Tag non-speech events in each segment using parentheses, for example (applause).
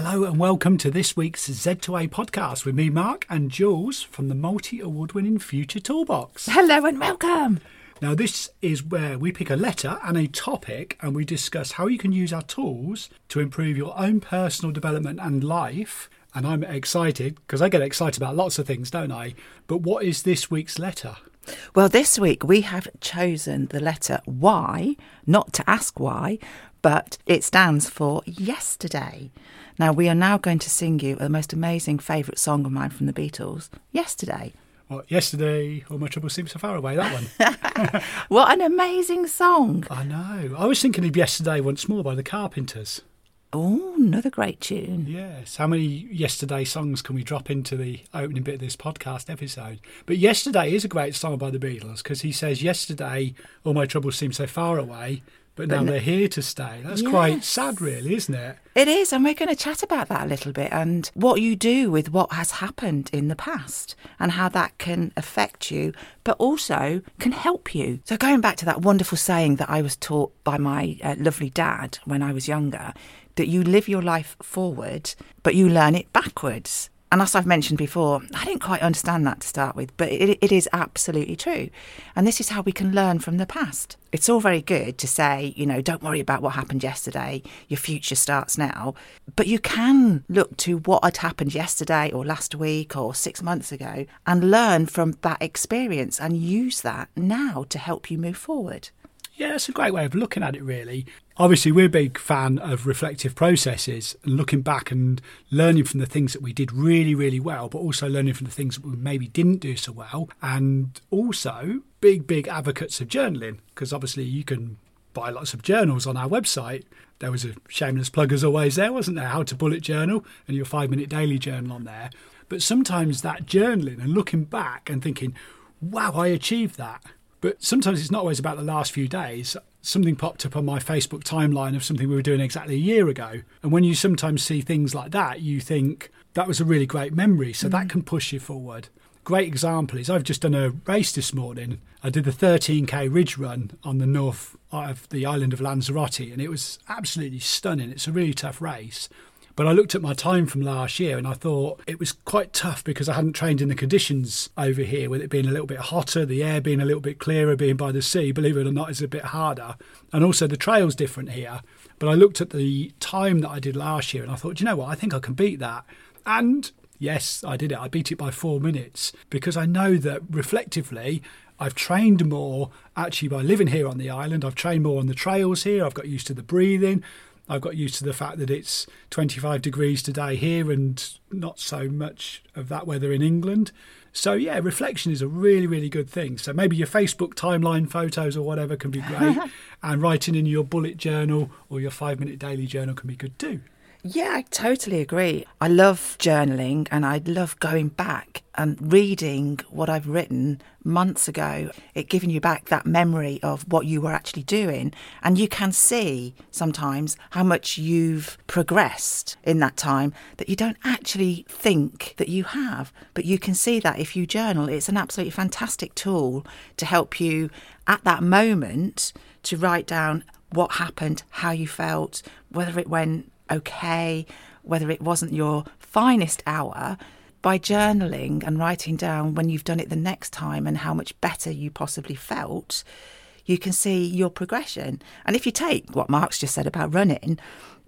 Hello and welcome to this week's Z2A podcast with me, Mark, and Jules from the multi award winning Future Toolbox. Hello and welcome. Now, this is where we pick a letter and a topic and we discuss how you can use our tools to improve your own personal development and life. And I'm excited because I get excited about lots of things, don't I? But what is this week's letter? Well, this week we have chosen the letter Y, not to ask why, but it stands for yesterday. Now, we are now going to sing you the most amazing favourite song of mine from the Beatles, Yesterday. What, yesterday, all my troubles seem so far away, that one. (laughs) What an amazing song! I know. I was thinking of Yesterday Once More by the Carpenters. Oh, another great tune. Yes. How many yesterday songs can we drop into the opening bit of this podcast episode? But yesterday is a great song by the Beatles because he says, Yesterday, all my troubles seem so far away, but now but, they're here to stay. That's quite sad, really, isn't it? It is, and we're going to chat about that a little bit and what you do with what has happened in the past and how that can affect you, but also can help you. So, going back to that wonderful saying that I was taught by my uh, lovely dad when I was younger that you live your life forward, but you learn it backwards. And as I've mentioned before, I didn't quite understand that to start with, but it, it is absolutely true. And this is how we can learn from the past. It's all very good to say, you know, don't worry about what happened yesterday, your future starts now. But you can look to what had happened yesterday or last week or six months ago and learn from that experience and use that now to help you move forward. Yeah, it's a great way of looking at it, really. Obviously, we're a big fan of reflective processes and looking back and learning from the things that we did really, really well, but also learning from the things that we maybe didn't do so well. And also, big, big advocates of journaling, because obviously you can buy lots of journals on our website. There was a shameless plug as always there, wasn't there? How to bullet journal and your five minute daily journal on there. But sometimes that journaling and looking back and thinking, wow, I achieved that. But sometimes it's not always about the last few days. Something popped up on my Facebook timeline of something we were doing exactly a year ago. And when you sometimes see things like that, you think that was a really great memory. So that mm. can push you forward. Great example is I've just done a race this morning. I did the 13k ridge run on the north of the island of Lanzarote, and it was absolutely stunning. It's a really tough race. But I looked at my time from last year and I thought it was quite tough because I hadn't trained in the conditions over here, with it being a little bit hotter, the air being a little bit clearer, being by the sea. Believe it or not, it's a bit harder. And also the trail's different here. But I looked at the time that I did last year and I thought, "Do you know what? I think I can beat that. And yes, I did it. I beat it by four minutes because I know that reflectively, I've trained more actually by living here on the island. I've trained more on the trails here. I've got used to the breathing. I've got used to the fact that it's 25 degrees today here and not so much of that weather in England. So, yeah, reflection is a really, really good thing. So, maybe your Facebook timeline photos or whatever can be great, (laughs) and writing in your bullet journal or your five minute daily journal can be good too. Yeah, I totally agree. I love journaling and I love going back and reading what I've written months ago. It giving you back that memory of what you were actually doing. And you can see sometimes how much you've progressed in that time that you don't actually think that you have. But you can see that if you journal, it's an absolutely fantastic tool to help you at that moment to write down what happened, how you felt, whether it went okay, whether it wasn't your finest hour, by journaling and writing down when you've done it the next time and how much better you possibly felt, you can see your progression. And if you take what Mark's just said about running,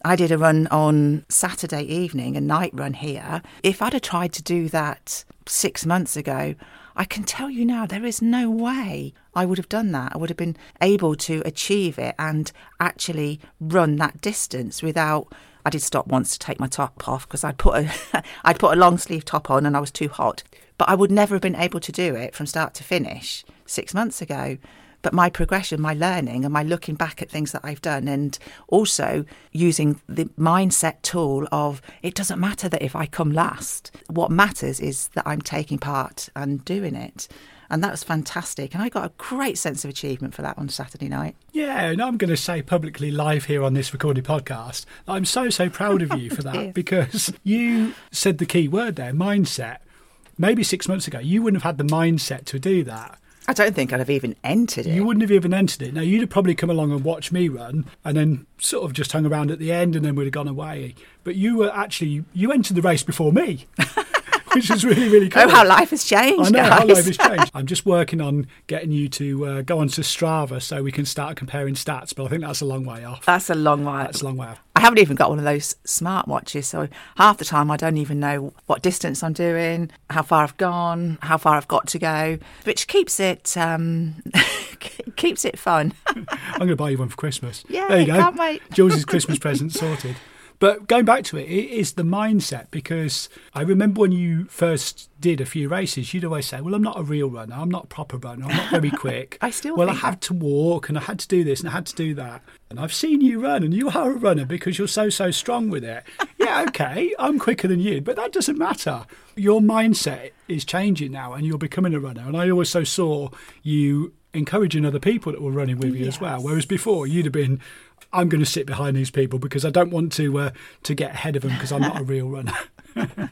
I did a run on Saturday evening, a night run here. If I'd have tried to do that six months ago, I can tell you now, there is no way I would have done that. I would have been able to achieve it and actually run that distance without. I did stop once to take my top off because I'd put a (laughs) I'd put a long sleeve top on and I was too hot. But I would never have been able to do it from start to finish six months ago. but my progression, my learning, and my looking back at things that I've done, and also using the mindset tool of it doesn't matter that if I come last. What matters is that I'm taking part and doing it. And that was fantastic. And I got a great sense of achievement for that on Saturday night. Yeah, and I'm going to say publicly live here on this recorded podcast, I'm so, so proud of you for (laughs) that because you said the key word there mindset. Maybe six months ago, you wouldn't have had the mindset to do that. I don't think I'd have even entered it. You wouldn't have even entered it. Now, you'd have probably come along and watched me run and then sort of just hung around at the end and then we'd have gone away. But you were actually, you entered the race before me, (laughs) (laughs) which is really, really (laughs) cool. Oh, how life has changed. I know how life has changed. I'm just working on getting you to uh, go onto Strava so we can start comparing stats, but I think that's a long way off. That's a long way. That's a long way off. I haven't even got one of those smart watches, so half the time I don't even know what distance I'm doing, how far I've gone, how far I've got to go, which keeps it um, (laughs) keeps it fun. I'm going to buy you one for Christmas. Yeah, there you go. can't wait. Jules' Christmas present sorted. But going back to it, it is the mindset because I remember when you first did a few races, you'd always say, Well, I'm not a real runner, I'm not a proper runner, I'm not very (laughs) quick. I still Well, I had to walk and I had to do this and I had to do that. And I've seen you run and you are a runner because you're so, so strong with it. (laughs) yeah, okay, I'm quicker than you, but that doesn't matter. Your mindset is changing now and you're becoming a runner. And I also saw you encouraging other people that were running with you as well. Whereas before you'd have been, I'm going to sit behind these people because I don't want to uh, to get ahead of them because I'm not a real runner. (laughs)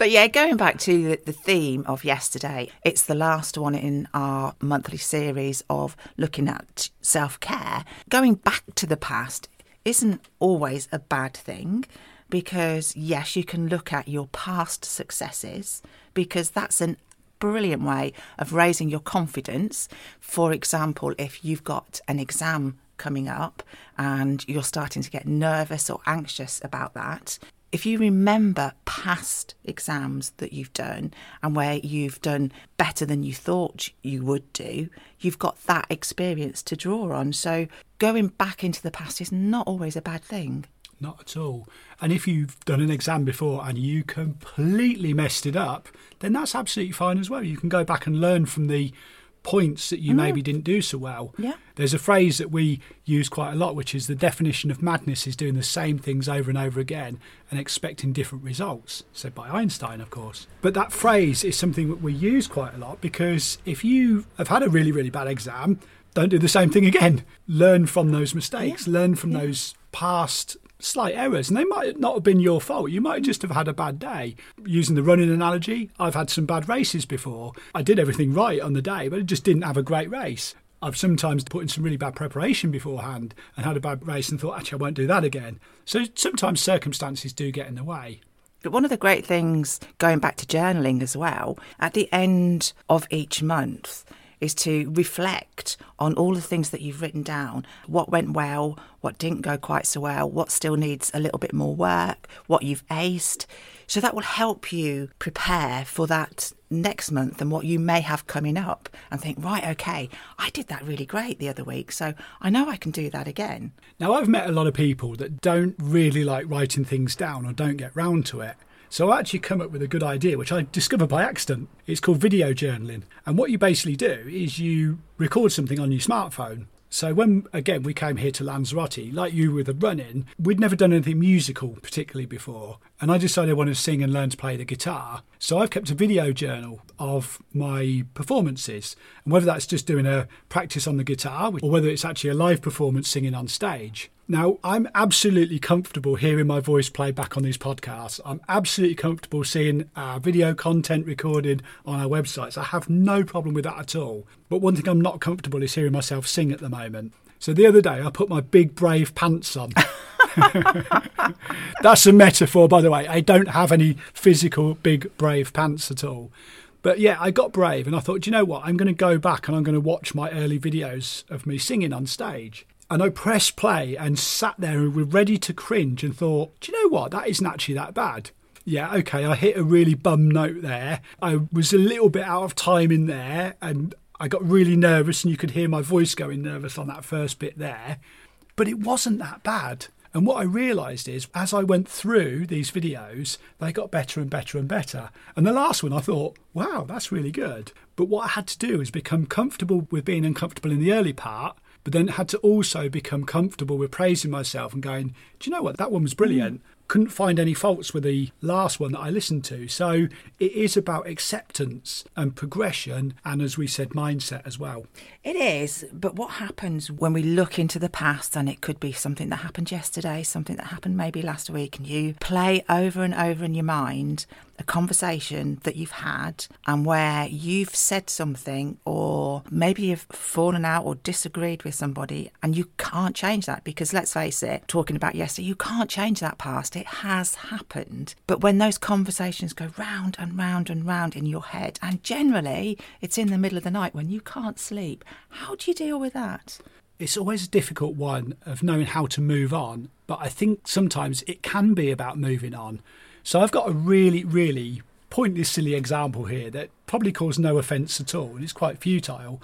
But yeah, going back to the, the theme of yesterday, it's the last one in our monthly series of looking at self care. Going back to the past isn't always a bad thing because, yes, you can look at your past successes because that's an brilliant way of raising your confidence. For example, if you've got an exam coming up and you're starting to get nervous or anxious about that, if you remember past exams that you've done and where you've done better than you thought you would do, you've got that experience to draw on. So going back into the past is not always a bad thing. Not at all. And if you've done an exam before and you completely messed it up, then that's absolutely fine as well. You can go back and learn from the points that you mm. maybe didn't do so well. Yeah. There's a phrase that we use quite a lot, which is the definition of madness is doing the same things over and over again and expecting different results, said by Einstein, of course. But that phrase is something that we use quite a lot because if you have had a really, really bad exam, don't do the same thing again. Learn from those mistakes, learn from those past slight errors and they might not have been your fault. You might just have had a bad day. Using the running analogy i've had some bad races before. I did everything right on the day but i just didn't have a great race. I've sometimes put in some really bad preparation beforehand and had a bad race and thought actually i won't do that again. So sometimes circumstances do get in the way. But one of the great things going back to journaling as well, at the end of each month, is to reflect on all the things that you've written down what went well, what didn't go quite so well, what still needs a little bit more work, what you've aced. So that will help you prepare for that next month and what you may have coming up and think, right, okay, I did that really great the other week, so I know I can do that again. Now, I've met a lot of people that don't really like writing things down or don't get round to it. So I actually come up with a good idea, which I discovered by accident. It's called video journaling. And what you basically do is you record something on your smartphone. So when, again, we came here to Lanzarote, like you with the running, we'd never done anything musical particularly before. And I decided I wanted to sing and learn to play the guitar. So I've kept a video journal of my performances. And whether that's just doing a practice on the guitar or whether it's actually a live performance singing on stage. Now, I'm absolutely comfortable hearing my voice play back on these podcasts. I'm absolutely comfortable seeing our video content recorded on our websites. I have no problem with that at all. But one thing I'm not comfortable is hearing myself sing at the moment. So the other day, I put my big brave pants on. (laughs) That's a metaphor, by the way. I don't have any physical big brave pants at all. But yeah, I got brave and I thought, do you know what? I'm going to go back and I'm going to watch my early videos of me singing on stage. And I pressed play and sat there and were ready to cringe and thought, do you know what? That isn't actually that bad. Yeah, okay, I hit a really bum note there. I was a little bit out of time in there and I got really nervous and you could hear my voice going nervous on that first bit there. But it wasn't that bad. And what I realised is, as I went through these videos, they got better and better and better. And the last one, I thought, wow, that's really good. But what I had to do is become comfortable with being uncomfortable in the early part, but then had to also become comfortable with praising myself and going, do you know what? That one was brilliant couldn't find any faults with the last one that I listened to. So it is about acceptance and progression, and as we said, mindset as well. It is, but what happens when we look into the past and it could be something that happened yesterday, something that happened maybe last week, and you play over and over in your mind a conversation that you've had and where you've said something or maybe you've fallen out or disagreed with somebody and you can't change that because let's face it, talking about yesterday, you can't change that past. It has happened. But when those conversations go round and round and round in your head, and generally it's in the middle of the night when you can't sleep, how do you deal with that? It's always a difficult one of knowing how to move on, but I think sometimes it can be about moving on. So I've got a really, really pointless, silly example here that probably caused no offence at all, and it's quite futile.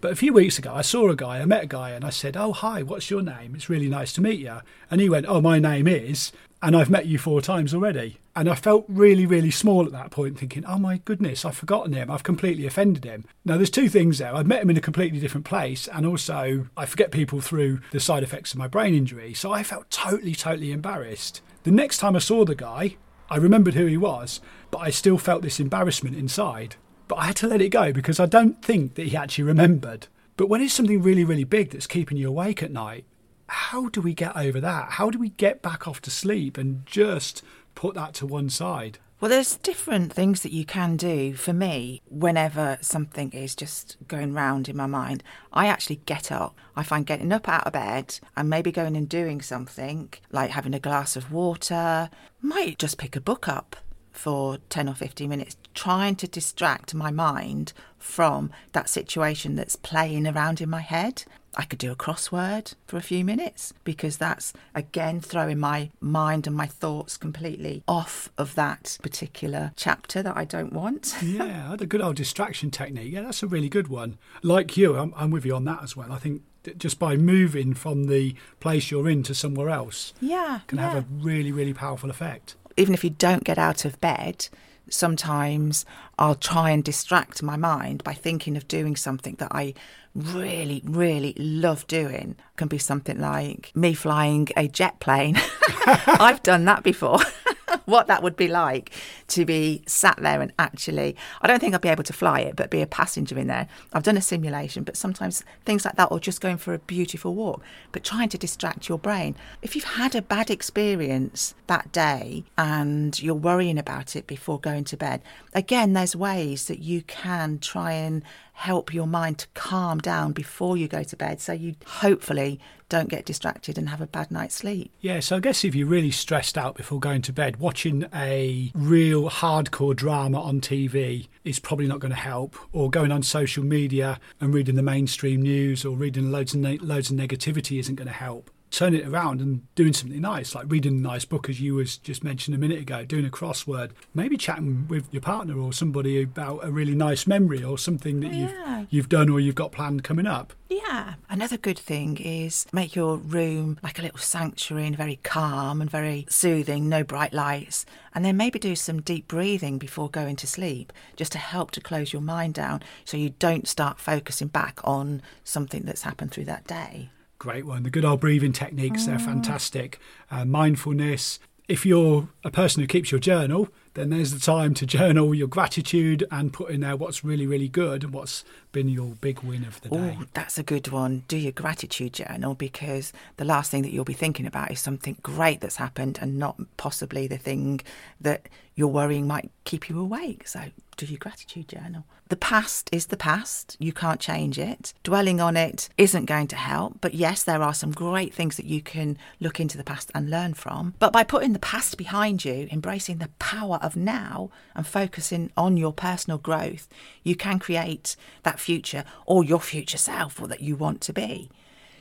But a few weeks ago, I saw a guy, I met a guy, and I said, Oh, hi, what's your name? It's really nice to meet you. And he went, Oh, my name is, and I've met you four times already. And I felt really, really small at that point, thinking, Oh my goodness, I've forgotten him. I've completely offended him. Now, there's two things there. I've met him in a completely different place, and also I forget people through the side effects of my brain injury. So I felt totally, totally embarrassed. The next time I saw the guy, I remembered who he was, but I still felt this embarrassment inside. But I had to let it go because I don't think that he actually remembered. But when it's something really, really big that's keeping you awake at night, how do we get over that? How do we get back off to sleep and just put that to one side? Well, there's different things that you can do. For me, whenever something is just going round in my mind, I actually get up. I find getting up out of bed and maybe going and doing something like having a glass of water, might just pick a book up for 10 or 15 minutes, trying to distract my mind from that situation that's playing around in my head. I could do a crossword for a few minutes because that's again throwing my mind and my thoughts completely off of that particular chapter that I don't want. (laughs) yeah, the good old distraction technique. Yeah, that's a really good one. Like you, I'm, I'm with you on that as well. I think just by moving from the place you're in to somewhere else yeah, can yeah. have a really, really powerful effect. Even if you don't get out of bed, sometimes I'll try and distract my mind by thinking of doing something that I really, really love doing. It can be something like me flying a jet plane. (laughs) I've done that before. (laughs) what that would be like to be sat there and actually, I don't think I'd be able to fly it, but be a passenger in there. I've done a simulation, but sometimes things like that, or just going for a beautiful walk, but trying to distract your brain. If you've had a bad experience that day and you're worrying about it before going to bed, again, there's ways that you can try and help your mind to calm down before you go to bed so you hopefully don't get distracted and have a bad night's sleep. Yeah, so I guess if you're really stressed out before going to bed, watching a real hardcore drama on TV is probably not going to help, or going on social media and reading the mainstream news or reading loads of ne- loads of negativity isn't going to help turn it around and doing something nice, like reading a nice book, as you was just mentioned a minute ago, doing a crossword, maybe chatting with your partner or somebody about a really nice memory or something that oh, yeah. you've you've done or you've got planned coming up. Yeah. Another good thing is make your room like a little sanctuary and very calm and very soothing, no bright lights. And then maybe do some deep breathing before going to sleep, just to help to close your mind down so you don't start focusing back on something that's happened through that day. Great one. The good old breathing techniques, they're fantastic. Uh, mindfulness. If you're a person who keeps your journal, then there's the time to (laughs) journal your gratitude and put in there what's really, really good and what's been your big win of the day. Oh, that's a good one. Do your gratitude journal because the last thing that you'll be thinking about is something great that's happened and not possibly the thing that you're worrying might keep you awake. So do your gratitude journal. The past is the past. You can't change it. Dwelling on it isn't going to help. But yes, there are some great things that you can look into the past and learn from. But by putting the past behind you, embracing the power of now and focusing on your personal growth, you can create that future or your future self or that you want to be.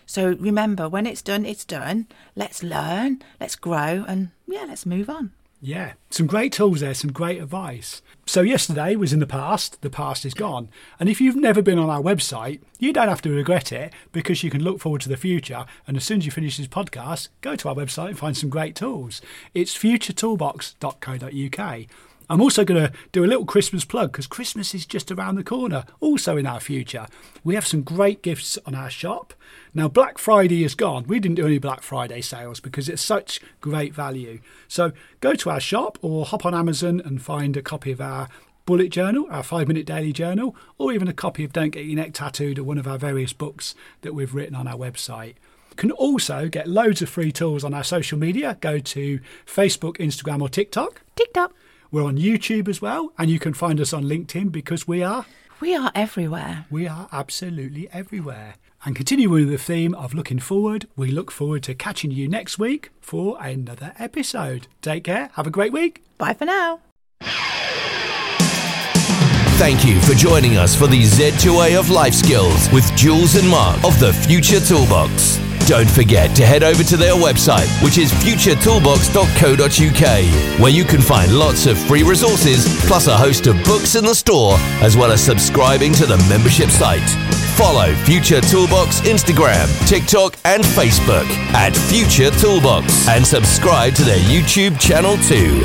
So remember, when it's done, it's done. Let's learn, let's grow, and yeah, let's move on. Yeah, some great tools there, some great advice. So, yesterday was in the past, the past is gone. And if you've never been on our website, you don't have to regret it because you can look forward to the future. And as soon as you finish this podcast, go to our website and find some great tools. It's futuretoolbox.co.uk. I'm also going to do a little Christmas plug because Christmas is just around the corner, also in our future. We have some great gifts on our shop. Now, Black Friday is gone. We didn't do any Black Friday sales because it's such great value. So go to our shop or hop on Amazon and find a copy of our bullet journal, our five minute daily journal, or even a copy of Don't Get Your Neck Tattooed or one of our various books that we've written on our website. Can also get loads of free tools on our social media. Go to Facebook, Instagram, or TikTok. TikTok. We're on YouTube as well, and you can find us on LinkedIn because we are We are everywhere. we are absolutely everywhere. And continuing with the theme of looking forward, we look forward to catching you next week for another episode. Take care. Have a great week. Bye for now. Thank you for joining us for the Z2A of Life Skills with Jules and Mark of the Future Toolbox. Don't forget to head over to their website, which is futuretoolbox.co.uk, where you can find lots of free resources, plus a host of books in the store, as well as subscribing to the membership site. Follow Future Toolbox Instagram, TikTok, and Facebook at Future Toolbox, and subscribe to their YouTube channel too.